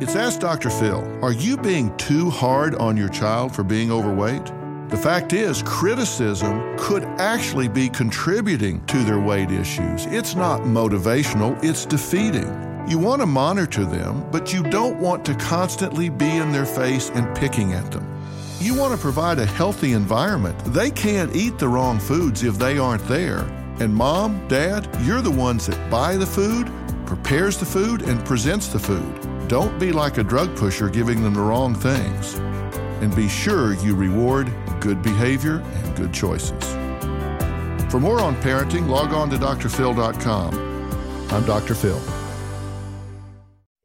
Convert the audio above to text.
It's Ask Dr. Phil. Are you being too hard on your child for being overweight? The fact is, criticism could actually be contributing to their weight issues. It's not motivational, it's defeating. You want to monitor them, but you don't want to constantly be in their face and picking at them. You want to provide a healthy environment. They can't eat the wrong foods if they aren't there. And mom, dad, you're the ones that buy the food, prepares the food, and presents the food. Don't be like a drug pusher giving them the wrong things. And be sure you reward good behavior and good choices. For more on parenting, log on to drphil.com. I'm Dr. Phil.